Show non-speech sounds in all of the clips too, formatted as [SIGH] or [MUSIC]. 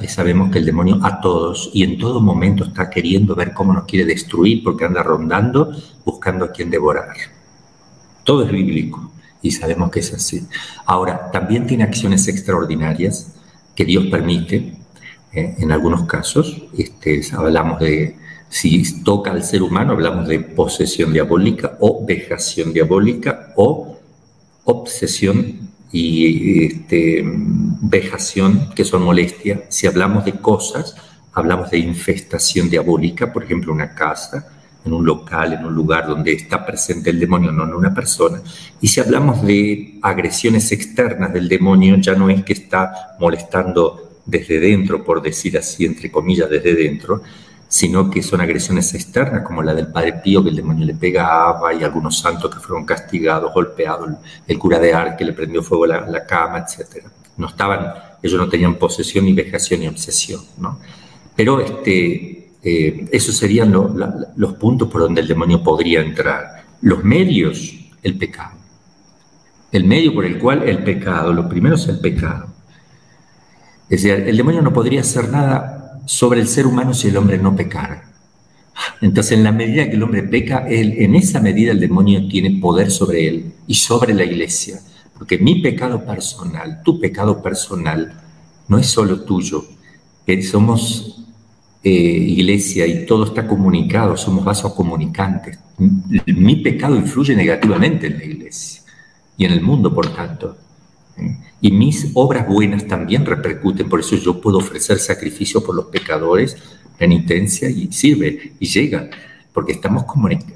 ya sabemos que el demonio a todos y en todo momento está queriendo ver cómo nos quiere destruir porque anda rondando buscando a quien devorar. Todo es bíblico y sabemos que es así. Ahora, también tiene acciones extraordinarias que Dios permite eh, en algunos casos. Este, hablamos de, si toca al ser humano, hablamos de posesión diabólica o vejación diabólica o obsesión y este, vejación, que son molestias. Si hablamos de cosas, hablamos de infestación diabólica, por ejemplo, una casa, en un local, en un lugar donde está presente el demonio, no en una persona. Y si hablamos de agresiones externas del demonio, ya no es que está molestando desde dentro, por decir así, entre comillas, desde dentro, sino que son agresiones externas, como la del Padre Pío, que el demonio le pega a Abba, y algunos santos que fueron castigados, golpeados, el cura de Ar que le prendió fuego a la, cama, etc. No estaban, ellos no tenían posesión, ni vejación, ni obsesión, ¿no? Pero este, eh, esos serían los puntos por donde el demonio podría entrar. Los medios, el pecado. El medio por el cual el pecado, lo primero es el pecado. Es decir, el demonio no podría hacer nada sobre el ser humano si el hombre no pecara. Entonces, en la medida que el hombre peca, él, en esa medida el demonio tiene poder sobre él y sobre la iglesia. Porque mi pecado personal, tu pecado personal, no es solo tuyo. somos eh, iglesia y todo está comunicado, somos vasos comunicantes. Mi pecado influye negativamente en la iglesia y en el mundo, por tanto. Y mis obras buenas también repercuten, por eso yo puedo ofrecer sacrificio por los pecadores, penitencia y sirve y llega, porque estamos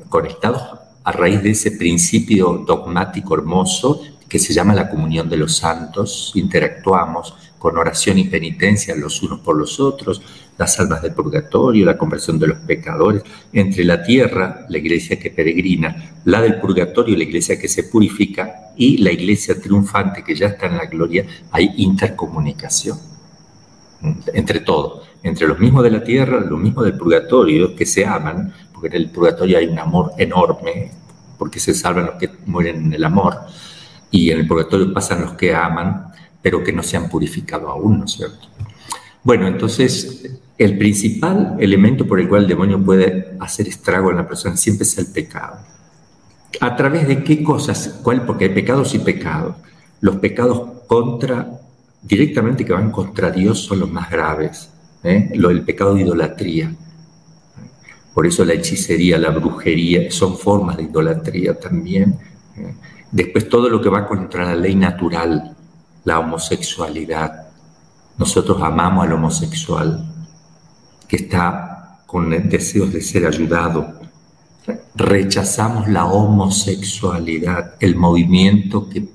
conectados a raíz de ese principio dogmático hermoso que se llama la comunión de los santos, interactuamos con oración y penitencia los unos por los otros, las almas del purgatorio, la conversión de los pecadores, entre la tierra, la iglesia que peregrina, la del purgatorio, la iglesia que se purifica y la iglesia triunfante que ya está en la gloria, hay intercomunicación entre todos, entre los mismos de la tierra, los mismos del purgatorio, que se aman, porque en el purgatorio hay un amor enorme, porque se salvan los que mueren en el amor, y en el purgatorio pasan los que aman, pero que no se han purificado aún, ¿no es cierto? Bueno, entonces el principal elemento por el cual el demonio puede hacer estrago en la persona siempre es el pecado. ¿A través de qué cosas? ¿Cuál? Porque hay pecados y pecados. Los pecados contra, directamente que van contra Dios son los más graves. ¿eh? Lo, el pecado de idolatría. Por eso la hechicería, la brujería, son formas de idolatría también. ¿eh? Después todo lo que va contra la ley natural, la homosexualidad. Nosotros amamos al homosexual que está con deseos de ser ayudado, rechazamos la homosexualidad, el movimiento que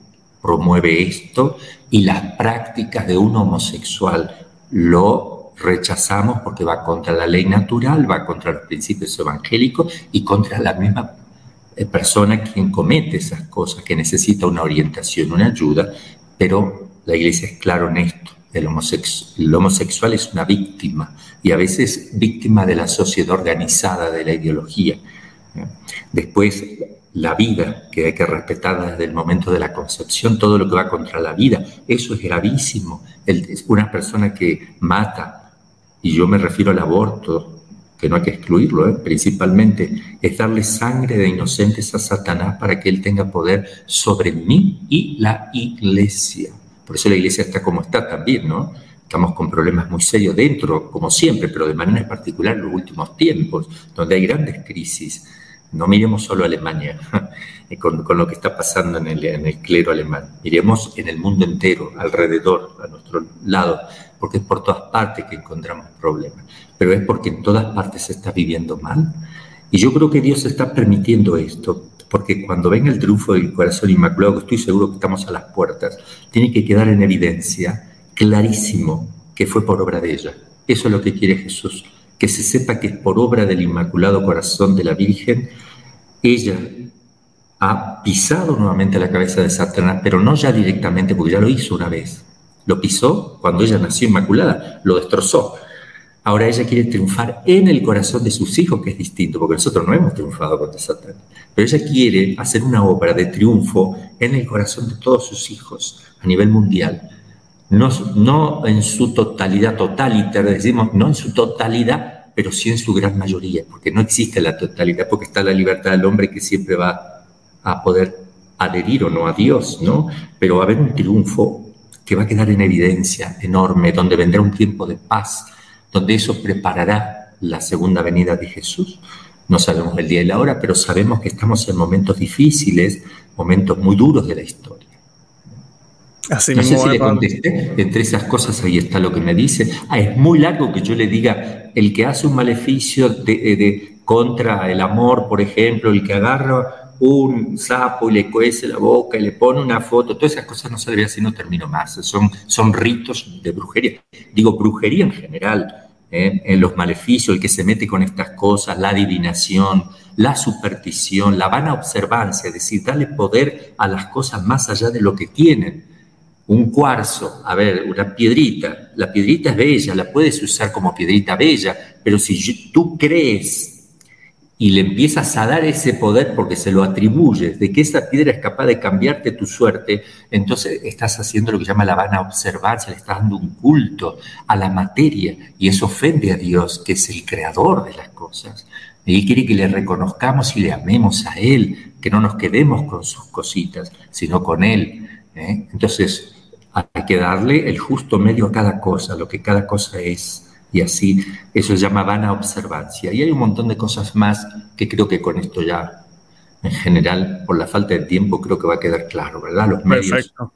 promueve esto y las prácticas de un homosexual. Lo rechazamos porque va contra la ley natural, va contra los principios evangélicos y contra la misma persona quien comete esas cosas, que necesita una orientación, una ayuda, pero la iglesia es clara en esto. El, el homosexual es una víctima y a veces víctima de la sociedad organizada, de la ideología. Después, la vida, que hay que respetar desde el momento de la concepción, todo lo que va contra la vida, eso es gravísimo. es una persona que mata, y yo me refiero al aborto, que no hay que excluirlo, ¿eh? principalmente, es darle sangre de inocentes a Satanás para que él tenga poder sobre mí y la iglesia. Por eso la iglesia está como está también, ¿no? Estamos con problemas muy serios dentro, como siempre, pero de manera particular en los últimos tiempos, donde hay grandes crisis no miremos solo a Alemania [LAUGHS] con, lo que está pasando en el, clero alemán. Miremos en el mundo entero, alrededor, a nuestro lado, porque es por todas partes que encontramos problemas. Pero es porque en todas partes se está viviendo mal. Y yo creo que Dios está permitiendo esto, porque cuando venga el triunfo del corazón inmaculado, estoy seguro que estamos a las puertas, tiene que quedar en evidencia clarísimo que fue por obra de ella. Eso es lo que quiere Jesús que se sepa que por obra del Inmaculado Corazón de la Virgen, ella ha pisado nuevamente la cabeza de Satanás, pero no ya directamente, porque ya lo hizo una vez. Lo pisó cuando ella nació Inmaculada, lo destrozó. Ahora ella quiere triunfar en el corazón de sus hijos, que es distinto, porque nosotros no hemos triunfado contra Satanás. Pero ella quiere hacer una obra de triunfo en el corazón de todos sus hijos a nivel mundial no, no en su totalidad totalitaria, decimos, no en su totalidad, pero sí en su gran mayoría, porque no existe la totalidad, porque está la libertad del hombre que siempre va a poder adherir o no a Dios, ¿no? Pero va a haber un triunfo que va a quedar en evidencia enorme, donde vendrá un tiempo de paz, donde eso preparará la segunda venida de Jesús. No sabemos el día y la hora, pero sabemos que estamos en momentos difíciles, momentos muy duros de la historia. Así no sé si le contesté, entre esas cosas ahí está lo que me dice. Ah, es muy largo que yo le diga, el que hace un maleficio de, contra el amor, por ejemplo, el que agarra un sapo y le cuece la boca y le pone una foto, todas esas cosas no se hacer, no termino más, son, son ritos de brujería. Digo, brujería en general, ¿eh? en los maleficios, el que se mete con estas cosas, la adivinación, la superstición, la vana observancia, es decir, darle poder a las cosas más allá de lo que tienen. Un cuarzo, a ver, una piedrita, la piedrita es bella, la puedes usar como piedrita bella, pero si tú crees y le empiezas a dar ese poder porque se lo atribuyes, de que esa piedra es capaz de cambiarte tu suerte, entonces estás haciendo lo que llama la vana observancia, le estás dando un culto a la materia y eso ofende a Dios, que es el creador de las cosas. Y quiere que le reconozcamos y le amemos a Él, que no nos quedemos con sus cositas, sino con Él. ¿eh? Entonces hay que darle el justo medio a cada cosa, lo que cada cosa es y así eso se llama vana observancia. Y hay un montón de cosas más que creo que con esto ya, en general, por la falta de tiempo, creo que va a quedar claro, ¿verdad? Los medios. Perfecto.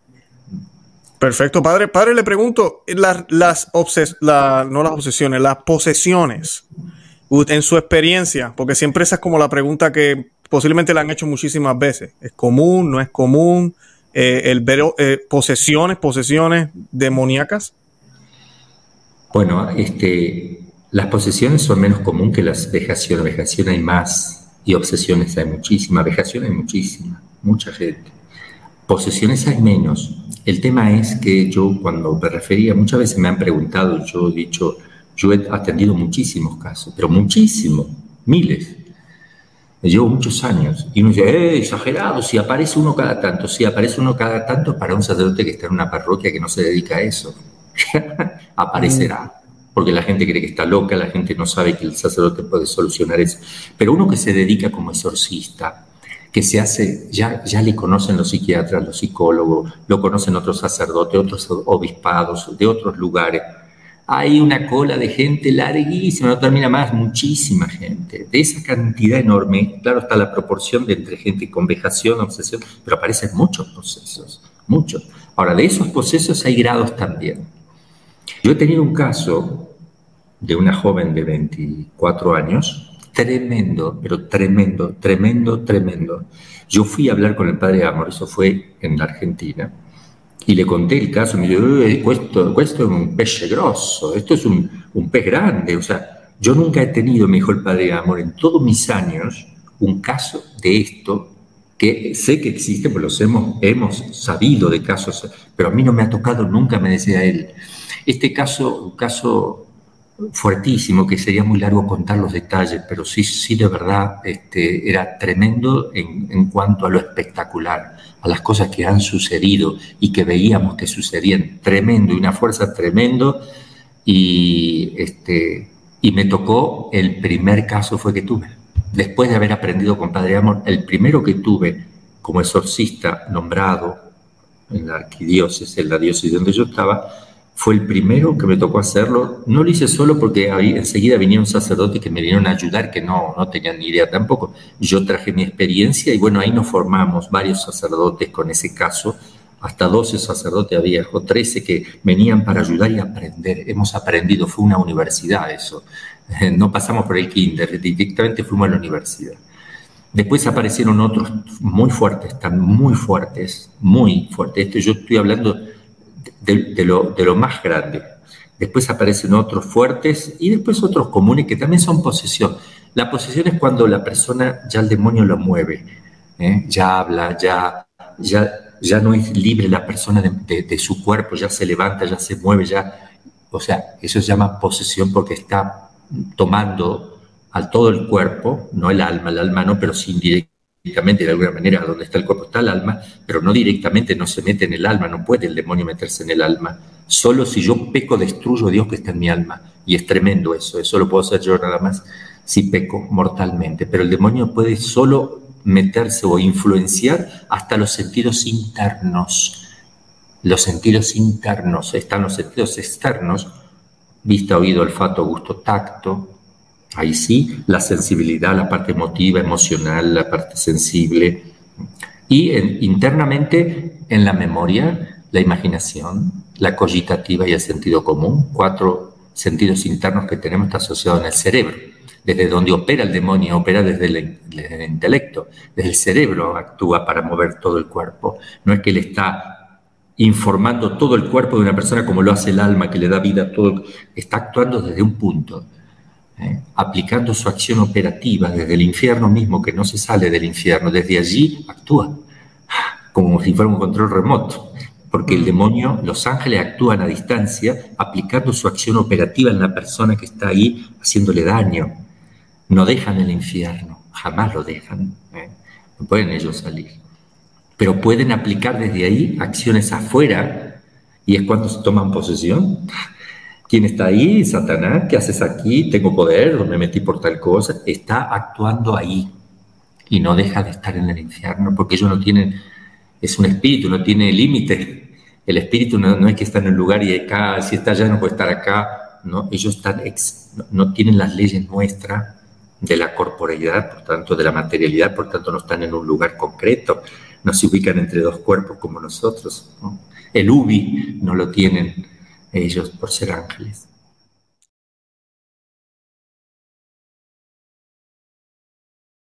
Perfecto, padre. Padre, le pregunto, las, las obses no las obsesiones, las posesiones, en su experiencia, porque siempre esa es como la pregunta que posiblemente la han hecho muchísimas veces. ¿Es común? ¿No es común? Eh, el ver eh, posesiones, posesiones demoníacas. Bueno, este, las posesiones son menos común que las vejaciones. Vejación hay más y obsesiones hay muchísimas. Vejación hay muchísima, mucha gente. Posesiones hay menos. El tema es que yo cuando me refería, muchas veces me han preguntado, yo he dicho, yo he atendido muchísimos casos, pero muchísimos, miles. Llevo muchos años y uno dice, eh, exagerado, si aparece uno cada tanto, si aparece uno cada tanto para un sacerdote que está en una parroquia que no se dedica a eso. [LAUGHS] aparecerá. Porque la gente cree que está loca, la gente no sabe que el sacerdote puede solucionar eso. Pero uno que se dedica como exorcista, que se hace, ya, ya le conocen los psiquiatras, los psicólogos, lo conocen otros sacerdotes, otros obispados de otros lugares. Hay una cola de gente larguísima, no termina más, muchísima gente. De esa cantidad enorme, claro está la proporción de entre gente con vejación, obsesión, pero aparecen muchos procesos, muchos. Ahora, de esos procesos hay grados también. Yo he tenido un caso de una joven de 24 años, tremendo, pero tremendo, tremendo, tremendo. Yo fui a hablar con el padre Amor, eso fue en la Argentina, y le conté el caso, me dijo, esto, esto es un pez grosso, esto es un, pez grande, o sea, yo nunca he tenido, me dijo el padre Amor, en todos mis años, un caso de esto, que sé que existe, pues los hemos, hemos sabido de casos, pero a mí no me ha tocado nunca, me decía él, este caso, un caso fuertísimo, que sería muy largo contar los detalles, pero sí, sí de verdad este, era tremendo en, cuanto a lo espectacular, a las cosas que han sucedido y que veíamos que sucedían, tremendo y una fuerza tremendo. Y, este, y me tocó, el primer caso fue que tuve. Después de haber aprendido con Padre Amor, el primero que tuve como exorcista nombrado en la arquidiócesis, en la diócesis donde yo estaba, fue el primero que me tocó hacerlo. No lo hice solo porque ahí enseguida vinieron sacerdotes que me vinieron a ayudar, que no, no tenían ni idea tampoco. Yo traje mi experiencia y bueno, ahí nos formamos varios sacerdotes con ese caso. Hasta 12 sacerdotes había, o 13 que venían para ayudar y aprender. Hemos aprendido, fue una universidad eso. [LAUGHS] No pasamos por el kinder, directamente fuimos a la universidad. Después aparecieron otros muy fuertes, están muy fuertes, muy fuertes. Esto yo estoy hablando de, lo, de lo más grande. Después aparecen otros fuertes y después otros comunes que también son posesión. La posesión es cuando la persona ya el demonio lo mueve, ¿eh? ya habla, ya, ya, ya no es libre la persona de, su cuerpo, ya se levanta, ya se mueve, ya. O sea, eso se llama posesión porque está tomando al todo el cuerpo, no el alma, el alma no, pero sí de alguna manera donde está el cuerpo está el alma, pero no directamente no se mete en el alma, no puede el demonio meterse en el alma. Solo si yo peco destruyo a Dios que está en mi alma. Y es tremendo eso, eso lo puedo hacer yo nada más si peco mortalmente. Pero el demonio puede solo meterse o influenciar hasta los sentidos internos. Los sentidos internos, están los sentidos externos, vista, oído, olfato, gusto, tacto, Ahí sí, la sensibilidad, la parte emotiva, emocional, la parte sensible. Y internamente en la memoria, la imaginación, la cogitativa y el sentido común, cuatro sentidos internos que tenemos está asociados en el cerebro. Desde donde opera el demonio, opera desde el, intelecto, desde el cerebro actúa para mover todo el cuerpo. No es que él está informando todo el cuerpo de una persona como lo hace el alma, que le da vida a todo, está actuando desde un punto ¿eh? aplicando su acción operativa desde el infierno mismo, que no se sale del infierno, desde allí actúa, como si fuera un control remoto, porque el mm. demonio, los ángeles actúan a distancia, aplicando su acción operativa en la persona que está ahí, haciéndole daño. No dejan el infierno, jamás lo dejan, ¿eh? no pueden ellos salir. Pero pueden aplicar desde ahí acciones afuera, y es cuando se toman posesión ¿Quién está ahí? Satanás, ¿qué haces aquí? Tengo poder, me metí por tal cosa. Está actuando ahí y no deja de estar en el infierno porque ellos no tienen, es un espíritu, no tiene límite. El espíritu no, es que está en un lugar y acá, si está allá no puede estar acá. No, ellos están no tienen las leyes nuestras de la corporeidad, por tanto, de la materialidad, por tanto, no están en un lugar concreto, no se ubican entre dos cuerpos como nosotros. El ubi no lo tienen ellos por ser ángeles.